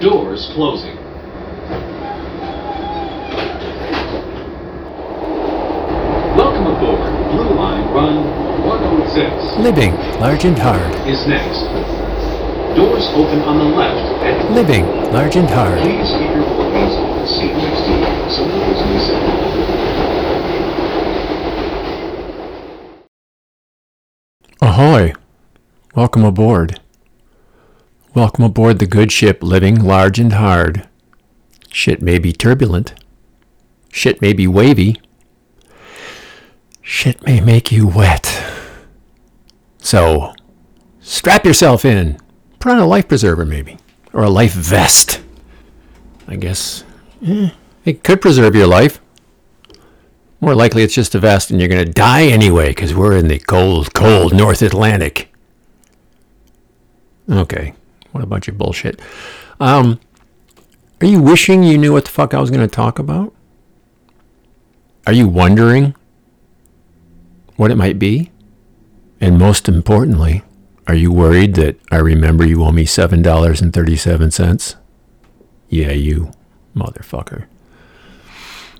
Doors closing. Welcome aboard. Blue Line Run 106 Living large and hard. is next. Doors open on the left and Living large and hard. please keep your belongings on the seat next to you so no one's missing. Ahoy! Welcome aboard. Welcome aboard the good ship living large and hard. Shit may be turbulent. Shit may be wavy. Shit may make you wet. So, strap yourself in. Put on a life preserver, maybe. Or a life vest. I guess eh, it could preserve your life. More likely it's just a vest and you're going to die anyway because we're in the cold, cold North Atlantic. Okay, what a bunch of bullshit. Um, are you wishing you knew what the fuck I was going to talk about? Are you wondering what it might be? And most importantly, are you worried that I remember you owe me $7.37? Yeah, you motherfucker.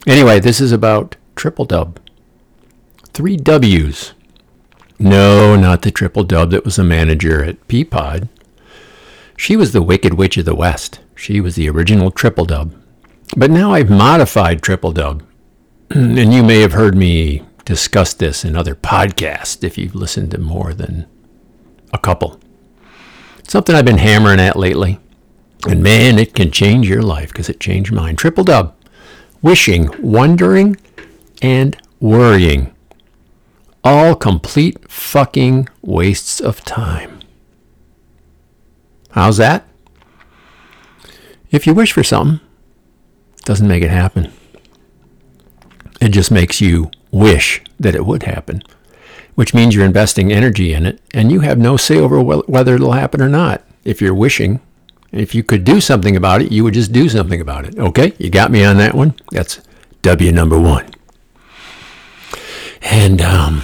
Anyway, this is about Triple Dub. Three W's. No, not the Triple Dub that was a manager at Peapod. She was the Wicked Witch of the West. She was the original Triple Dub. But now I've modified Triple Dub. and you may have heard me discuss this in other podcasts if you've listened to more than a couple. Something I've been hammering at lately. And man, it can change your life because it changed mine. Triple Dub. Wishing, wondering, and worrying. All complete fucking wastes of time. How's that? If you wish for something, it doesn't make it happen. It just makes you wish that it would happen, which means you're investing energy in it and you have no say over whether it'll happen or not. If you're wishing, if you could do something about it, you would just do something about it. Okay? You got me on that one? That's W number one. And um,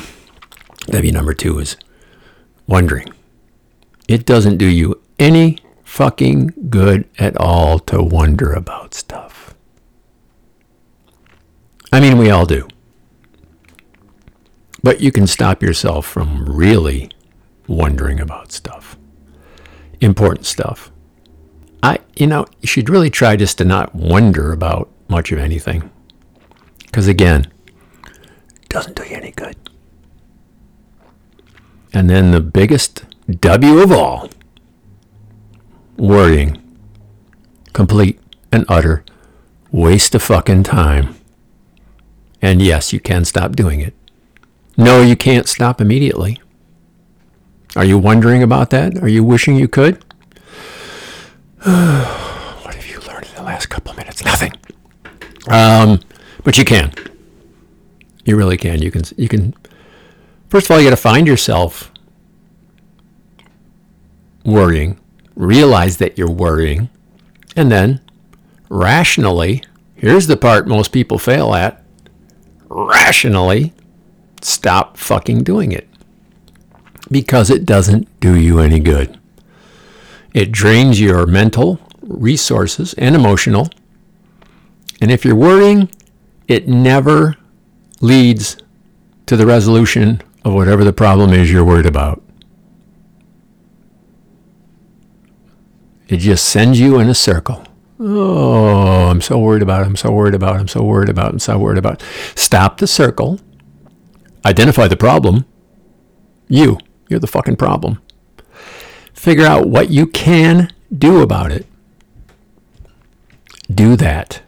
W number two is wondering. It doesn't do you any fucking good at all to wonder about stuff. I mean, we all do. But you can stop yourself from really wondering about stuff. Important stuff. I, you know, you should really try just to not wonder about much of anything. Because again, it doesn't do you any good. And then the biggest W of all worrying. Complete and utter waste of fucking time. And yes, you can stop doing it. No, you can't stop immediately. Are you wondering about that? Are you wishing you could? what have you learned in the last couple minutes? Nothing. Um, but you can. You really can. You can. You can. First of all, you got to find yourself worrying. Realize that you're worrying, and then rationally. Here's the part most people fail at. Rationally, stop fucking doing it because it doesn't do you any good. It drains your mental resources and emotional. And if you're worrying, it never leads to the resolution of whatever the problem is you're worried about. It just sends you in a circle. Oh, I'm so worried about it. I'm so worried about it. I'm so worried about it. I'm so worried about it. Stop the circle. Identify the problem. You. You're the fucking problem. Figure out what you can do about it. Do that.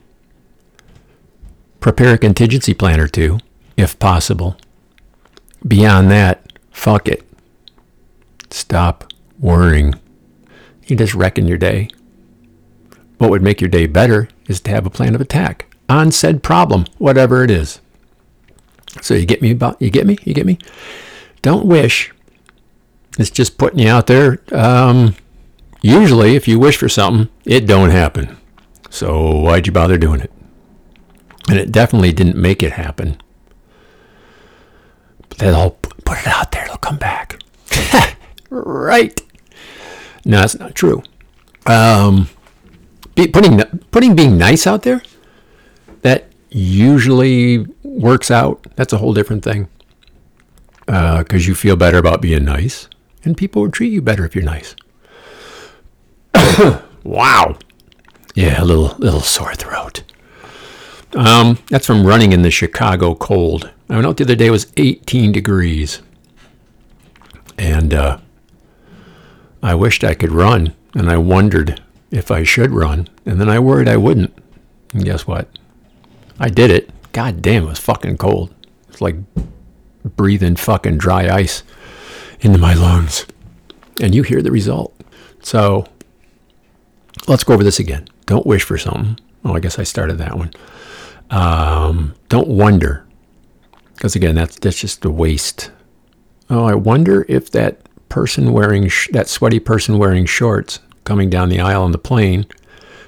Prepare a contingency plan or two, if possible. Beyond that, fuck it. Stop worrying. You just wrecking your day. What would make your day better is to have a plan of attack on said problem, whatever it is. So you get me about you get me? You get me? Don't wish. It's just putting you out there. Um, usually if you wish for something, it don't happen. So why'd you bother doing it? And it definitely didn't make it happen. But they'll put it out there, it'll come back. right. No, that's not true. Um, be, putting putting being nice out there, that usually works out. That's a whole different thing. Because you feel better about being nice, and people will treat you better if you're nice. wow. Yeah, a little little sore throat. Um, that's from running in the Chicago cold. I went out the other day. It was 18 degrees, and uh, I wished I could run, and I wondered if I should run, and then I worried I wouldn't. And guess what? I did it. God damn, it was fucking cold. It's like breathing fucking dry ice into my lungs, and you hear the result. So let's go over this again. Don't wish for something. Oh, I guess I started that one. Um, don't wonder, because again, that's that's just a waste. Oh, I wonder if that person wearing sh- that sweaty person wearing shorts coming down the aisle on the plane,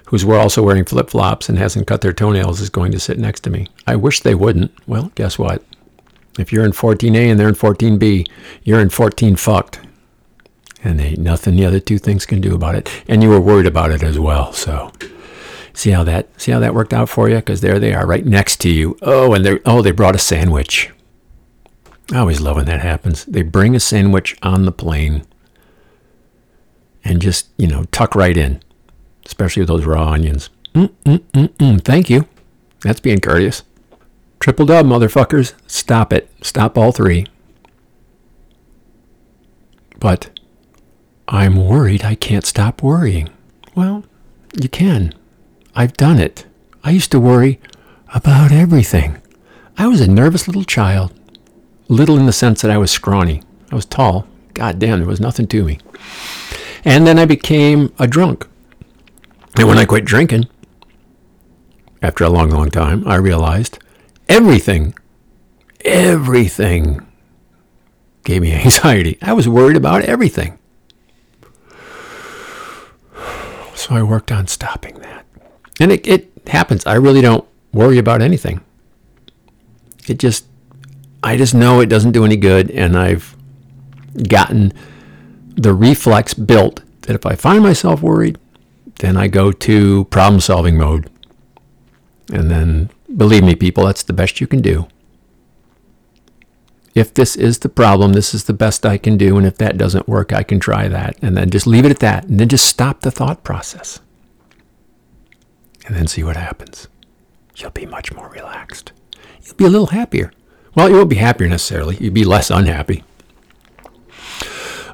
who's also wearing flip flops and hasn't cut their toenails, is going to sit next to me. I wish they wouldn't. Well, guess what? If you're in 14A and they're in 14B, you're in 14 fucked. And ain't nothing the other two things can do about it. And you were worried about it as well. So see how that see how that worked out for you? Because there they are, right next to you. Oh, and they oh they brought a sandwich. I always love when that happens. They bring a sandwich on the plane and just you know tuck right in, especially with those raw onions. Mm, mm, mm, mm. Thank you. That's being courteous. Triple dub, motherfuckers. Stop it. Stop all three. But I'm worried I can't stop worrying. Well, you can. I've done it. I used to worry about everything. I was a nervous little child. Little in the sense that I was scrawny. I was tall. God damn, there was nothing to me. And then I became a drunk. And when I quit drinking, after a long, long time, I realized everything, everything gave me anxiety. I was worried about everything. So I worked on stopping that. And it, it happens. I really don't worry about anything. It just, I just know it doesn't do any good. And I've gotten the reflex built that if I find myself worried, then I go to problem solving mode. And then, believe me, people, that's the best you can do. If this is the problem, this is the best I can do. And if that doesn't work, I can try that. And then just leave it at that. And then just stop the thought process. And then see what happens. You'll be much more relaxed. You'll be a little happier. Well, you won't be happier necessarily. You'd be less unhappy.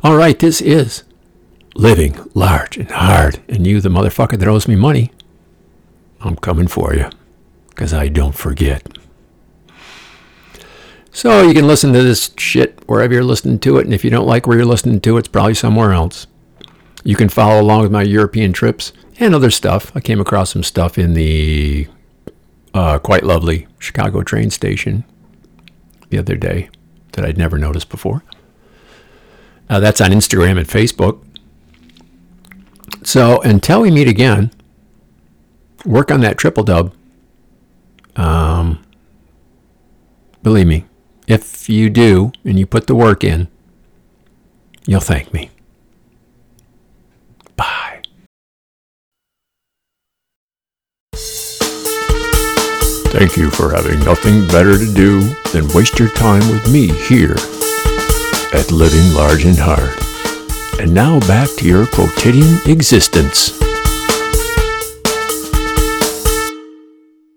All right, this is living large and hard. And you, the motherfucker that owes me money, I'm coming for you because I don't forget. So you can listen to this shit wherever you're listening to it. And if you don't like where you're listening to it, it's probably somewhere else. You can follow along with my European trips and other stuff. I came across some stuff in the uh, quite lovely Chicago train station the other day that I'd never noticed before. Uh, that's on Instagram and Facebook. So until we meet again, work on that triple dub. Um, believe me, if you do and you put the work in, you'll thank me. Thank you for having nothing better to do than waste your time with me here at Living Large and Hard. And now back to your quotidian existence.